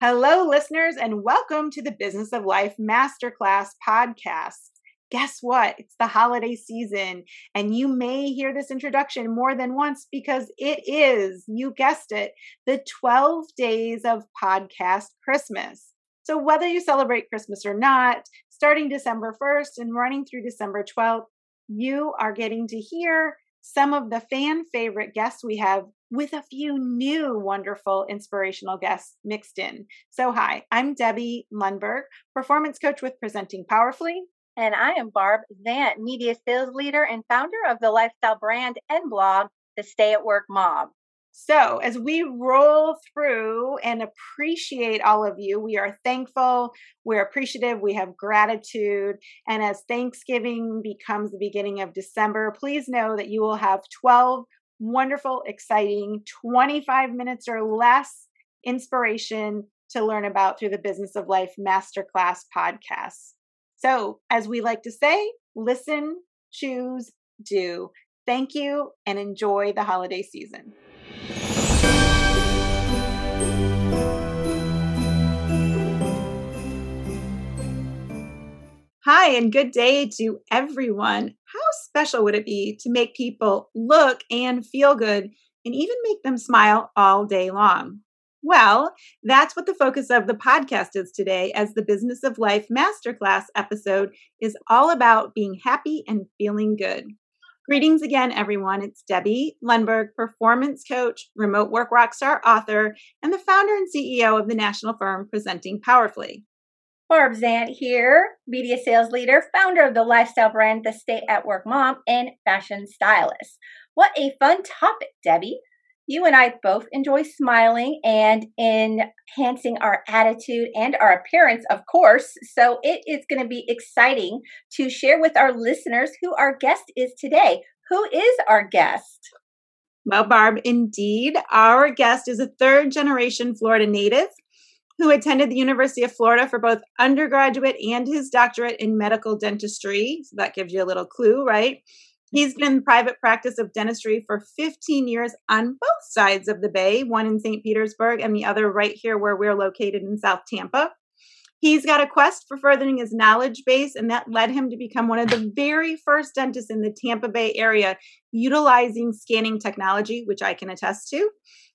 Hello, listeners, and welcome to the Business of Life Masterclass podcast. Guess what? It's the holiday season, and you may hear this introduction more than once because it is, you guessed it, the 12 days of podcast Christmas. So, whether you celebrate Christmas or not, starting December 1st and running through December 12th, you are getting to hear some of the fan favorite guests we have with a few new wonderful inspirational guests mixed in. So, hi, I'm Debbie Lundberg, performance coach with Presenting Powerfully. And I am Barb Zant, media sales leader and founder of the lifestyle brand and blog, The Stay at Work Mom. So, as we roll through and appreciate all of you, we are thankful, we're appreciative, we have gratitude. And as Thanksgiving becomes the beginning of December, please know that you will have 12 wonderful, exciting 25 minutes or less inspiration to learn about through the Business of Life Masterclass podcast. So, as we like to say, listen, choose, do. Thank you and enjoy the holiday season. Hi, and good day to everyone. How special would it be to make people look and feel good and even make them smile all day long? Well, that's what the focus of the podcast is today, as the Business of Life Masterclass episode is all about being happy and feeling good. Greetings again, everyone. It's Debbie Lundberg, performance coach, remote work rockstar author, and the founder and CEO of the national firm Presenting Powerfully. Barb Zant here, media sales leader, founder of the lifestyle brand The Stay at Work Mom, and fashion stylist. What a fun topic, Debbie. You and I both enjoy smiling and enhancing our attitude and our appearance, of course. So it is going to be exciting to share with our listeners who our guest is today. Who is our guest? Well, Barb, indeed, our guest is a third generation Florida native who attended the University of Florida for both undergraduate and his doctorate in medical dentistry. So that gives you a little clue, right? He's been in private practice of dentistry for 15 years on both sides of the bay, one in St. Petersburg and the other right here where we're located in South Tampa. He's got a quest for furthering his knowledge base, and that led him to become one of the very first dentists in the Tampa Bay area utilizing scanning technology, which I can attest to.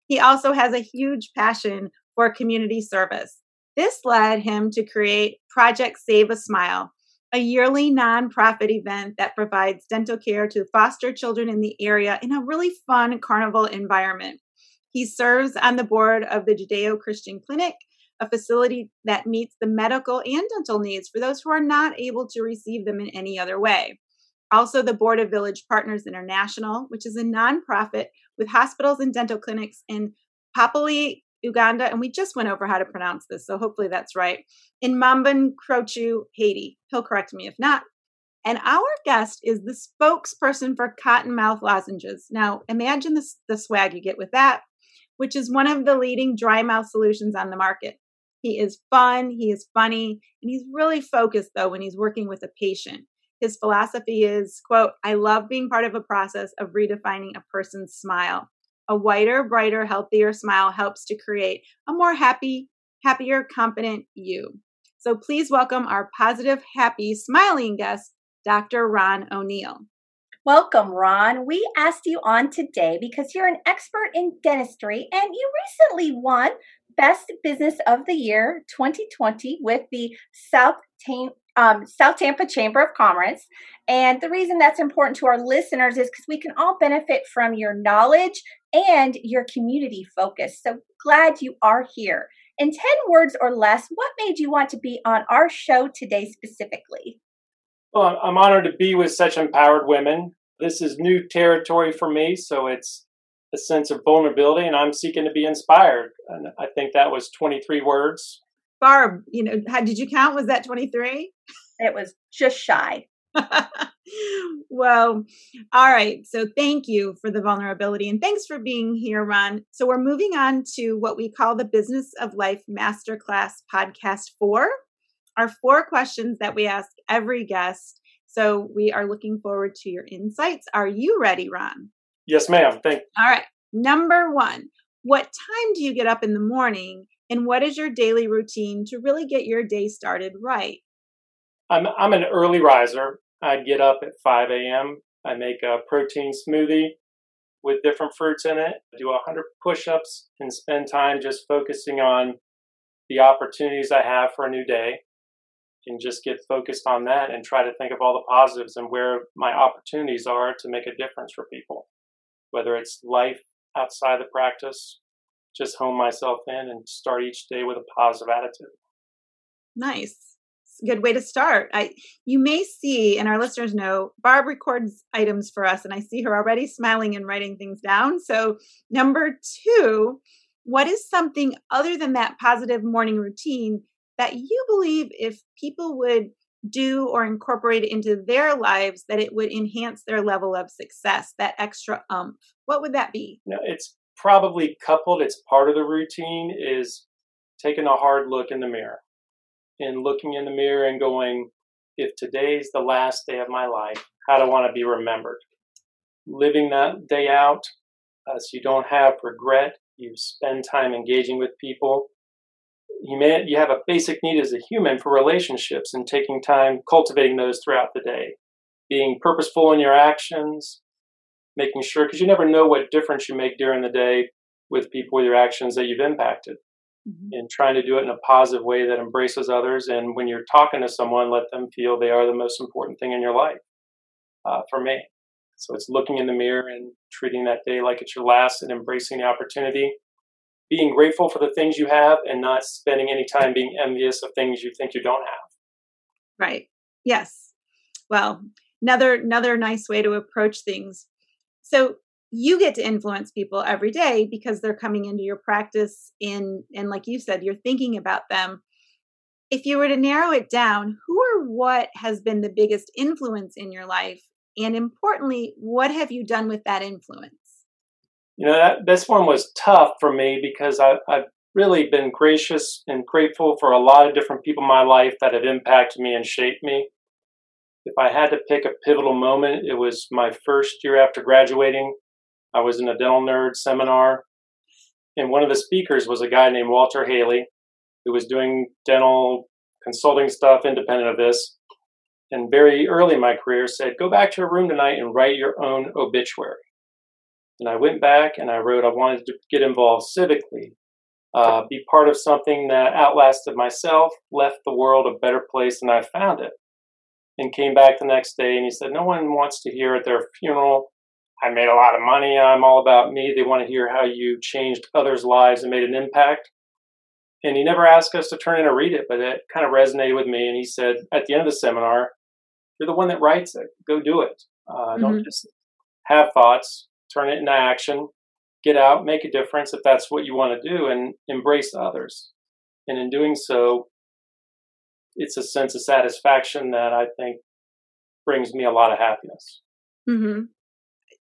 He also has a huge passion for community service. This led him to create Project Save a Smile, a yearly nonprofit event that provides dental care to foster children in the area in a really fun carnival environment. He serves on the board of the Judeo Christian Clinic, a facility that meets the medical and dental needs for those who are not able to receive them in any other way. Also, the board of Village Partners International, which is a nonprofit with hospitals and dental clinics in Papali, Uganda, and we just went over how to pronounce this, so hopefully that's right. In Mombin Crochu, Haiti. He'll correct me if not. And our guest is the spokesperson for Cottonmouth lozenges. Now, imagine the, the swag you get with that, which is one of the leading dry mouth solutions on the market. He is fun, he is funny, and he's really focused though when he's working with a patient. His philosophy is, quote, I love being part of a process of redefining a person's smile. A whiter, brighter, healthier smile helps to create a more happy, happier, confident you. So please welcome our positive, happy, smiling guest, Dr. Ron O'Neal. Welcome, Ron. We asked you on today because you're an expert in dentistry and you recently won Best Business of the Year 2020 with the South um, South Tampa Chamber of Commerce. And the reason that's important to our listeners is because we can all benefit from your knowledge and your community focus. So glad you are here. In 10 words or less, what made you want to be on our show today specifically? Well, I'm honored to be with such empowered women. This is new territory for me, so it's a sense of vulnerability, and I'm seeking to be inspired. And I think that was 23 words. Barb, you know, how did you count? Was that 23? It was just shy. well, all right. So thank you for the vulnerability and thanks for being here, Ron. So we're moving on to what we call the Business of Life Masterclass Podcast 4. Our four questions that we ask every guest. So we are looking forward to your insights. Are you ready, Ron? Yes, ma'am. Thank you. All right. Number one, what time do you get up in the morning And what is your daily routine to really get your day started right? I'm I'm an early riser. I get up at 5 a.m. I make a protein smoothie with different fruits in it. I do 100 push-ups and spend time just focusing on the opportunities I have for a new day and just get focused on that and try to think of all the positives and where my opportunities are to make a difference for people. Whether it's life outside the practice, just hone myself in and start each day with a positive attitude. Nice. Good way to start. I you may see and our listeners know Barb records items for us and I see her already smiling and writing things down. So number 2, what is something other than that positive morning routine that you believe if people would do or incorporate into their lives that it would enhance their level of success that extra umph what would that be no it's probably coupled it's part of the routine is taking a hard look in the mirror and looking in the mirror and going if today's the last day of my life how do i want to be remembered living that day out uh, so you don't have regret you spend time engaging with people human, you have a basic need as a human for relationships and taking time cultivating those throughout the day. Being purposeful in your actions, making sure, because you never know what difference you make during the day with people with your actions that you've impacted. Mm-hmm. And trying to do it in a positive way that embraces others. And when you're talking to someone, let them feel they are the most important thing in your life. Uh, for me. So it's looking in the mirror and treating that day like it's your last and embracing the opportunity being grateful for the things you have and not spending any time being envious of things you think you don't have. Right. Yes. Well, another another nice way to approach things. So you get to influence people every day because they're coming into your practice in and like you said you're thinking about them. If you were to narrow it down, who or what has been the biggest influence in your life and importantly, what have you done with that influence? You know, that, this one was tough for me because I, I've really been gracious and grateful for a lot of different people in my life that have impacted me and shaped me. If I had to pick a pivotal moment, it was my first year after graduating. I was in a dental nerd seminar, and one of the speakers was a guy named Walter Hailey, who was doing dental consulting stuff independent of this. And very early in my career, said, "Go back to your room tonight and write your own obituary." And I went back and I wrote, I wanted to get involved civically, uh, be part of something that outlasted myself, left the world a better place than I found it. And came back the next day and he said, No one wants to hear at their funeral, I made a lot of money, I'm all about me. They want to hear how you changed others' lives and made an impact. And he never asked us to turn in or read it, but it kind of resonated with me. And he said, At the end of the seminar, you're the one that writes it. Go do it. Uh, mm-hmm. Don't just have thoughts, turn it into action, get out, make a difference if that's what you want to do, and embrace others. And in doing so, it's a sense of satisfaction that I think brings me a lot of happiness. Mm-hmm.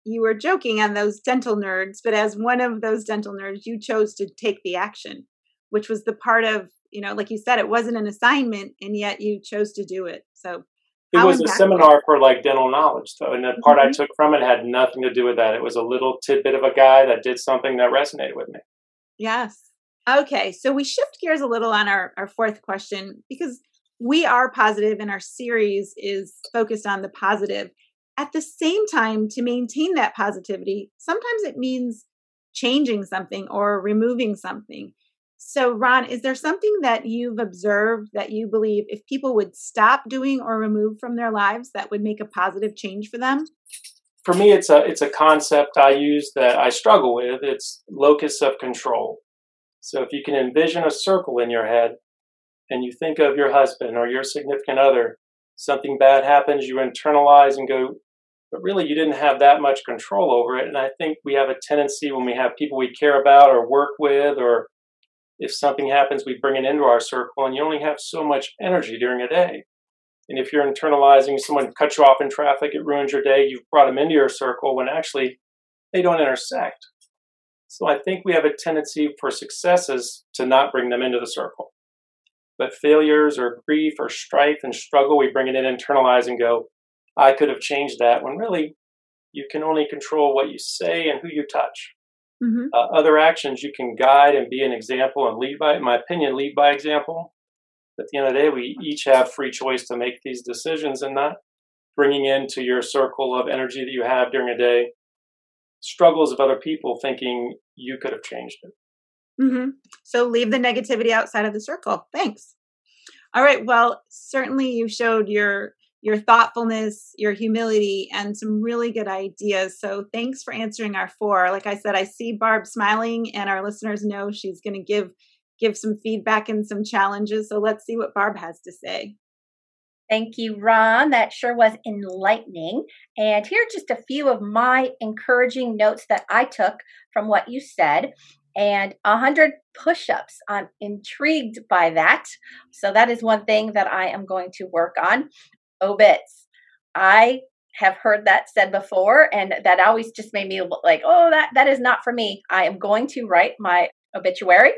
You were joking on those dental nerds, but as one of those dental nerds, you chose to take the action, which was the part of, you know, like you said, it wasn't an assignment, and yet you chose to do it. So it was a seminar for like dental knowledge, though, and the part mm-hmm. I took from it had nothing to do with that. It was a little tidbit of a guy that did something that resonated with me. Yes. Okay, so we shift gears a little on our, our fourth question because we are positive and our series is focused on the positive. At the same time, to maintain that positivity, sometimes it means changing something or removing something. So, Ron, is there something that you've observed that you believe if people would stop doing or remove from their lives that would make a positive change for them? For me, it's a it's a concept I use that I struggle with. It's locus of control. So, if you can envision a circle in your head, and you think of your husband or your significant other, something bad happens, you internalize and go, but really you didn't have that much control over it. And I think we have a tendency when we have people we care about or work with or if something happens, we bring it into our circle, and you only have so much energy during a day. And if you're internalizing someone cuts you off in traffic, it ruins your day. You've brought them into your circle when actually they don't intersect. So I think we have a tendency for successes to not bring them into the circle. But failures or grief or strife and struggle, we bring it in, internalize, and go, I could have changed that. When really, you can only control what you say and who you touch. Mm-hmm. Uh, other actions you can guide and be an example and lead by, in my opinion, lead by example. At the end of the day, we each have free choice to make these decisions and not bringing into your circle of energy that you have during a day struggles of other people thinking you could have changed it. Mm-hmm. So leave the negativity outside of the circle. Thanks. All right. Well, certainly you showed your your thoughtfulness, your humility, and some really good ideas. So thanks for answering our four. Like I said, I see Barb smiling, and our listeners know she's going to give give some feedback and some challenges. So let's see what Barb has to say. Thank you, Ron. That sure was enlightening. And here are just a few of my encouraging notes that I took from what you said. And 100 push ups. I'm intrigued by that. So, that is one thing that I am going to work on. Obits. I have heard that said before, and that always just made me like, oh, that, that is not for me. I am going to write my obituary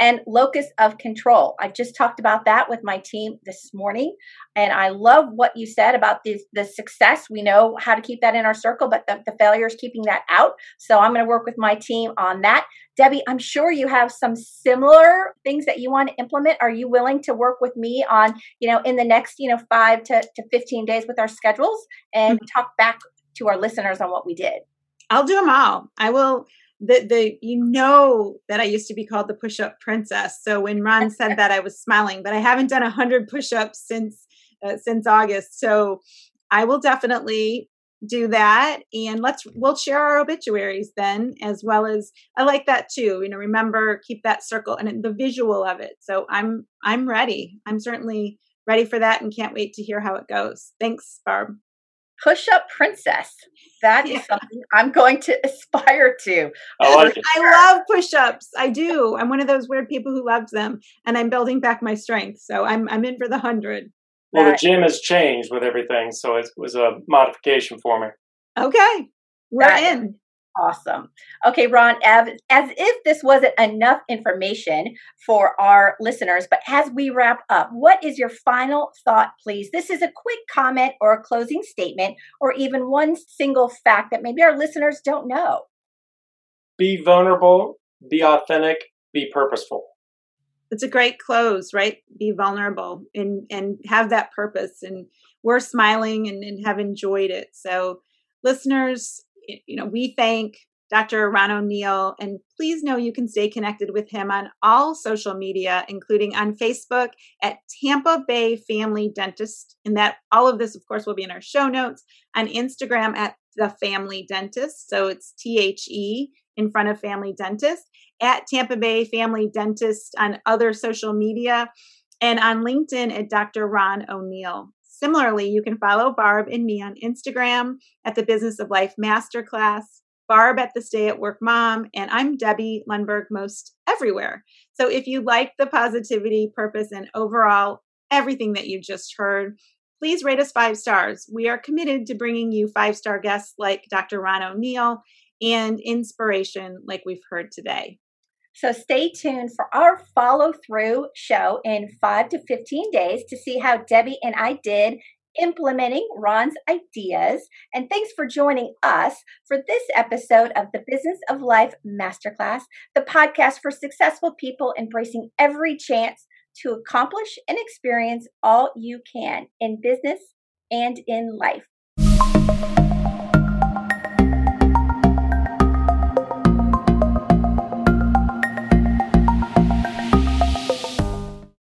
and locus of control. I just talked about that with my team this morning. And I love what you said about the, the success. We know how to keep that in our circle, but the, the failure is keeping that out. So I'm going to work with my team on that. Debbie, I'm sure you have some similar things that you want to implement. Are you willing to work with me on, you know, in the next, you know, five to, to 15 days with our schedules and mm-hmm. talk back to our listeners on what we did? I'll do them all. I will the the you know that I used to be called the push up princess. So when Ron said that, I was smiling. But I haven't done a hundred push ups since uh, since August. So I will definitely do that and let's we'll share our obituaries then as well as i like that too you know remember keep that circle and the visual of it so i'm i'm ready i'm certainly ready for that and can't wait to hear how it goes thanks barb push up princess. That is something I'm going to aspire to. I, like I love push ups. I do. I'm one of those weird people who loves them, and I'm building back my strength. So I'm I'm in for the hundred. Well, the gym has changed with everything, so it was a modification for me. Okay, we're that, in. Awesome. Okay, Ron, as, as if this wasn't enough information for our listeners, but as we wrap up, what is your final thought, please? This is a quick comment or a closing statement, or even one single fact that maybe our listeners don't know. Be vulnerable, be authentic, be purposeful. It's a great close, right? Be vulnerable and and have that purpose. And we're smiling and, and have enjoyed it. So, listeners, you know, we thank Dr. Ron O'Neal, and please know you can stay connected with him on all social media, including on Facebook at Tampa Bay Family Dentist. And that all of this, of course, will be in our show notes. On Instagram at the Family Dentist. So it's T H E in front of Family Dentist. At Tampa Bay Family Dentist on other social media. And on LinkedIn at Dr. Ron O'Neal. Similarly, you can follow Barb and me on Instagram at the Business of Life Masterclass, Barb at the Stay at Work Mom, and I'm Debbie Lundberg most everywhere. So if you like the positivity, purpose, and overall everything that you just heard, please rate us five stars. We are committed to bringing you five star guests like Dr. Ron O'Neal and inspiration like we've heard today. So stay tuned for our follow through show in five to 15 days to see how Debbie and I did implementing Ron's ideas. And thanks for joining us for this episode of the Business of Life Masterclass, the podcast for successful people embracing every chance to accomplish and experience all you can in business and in life.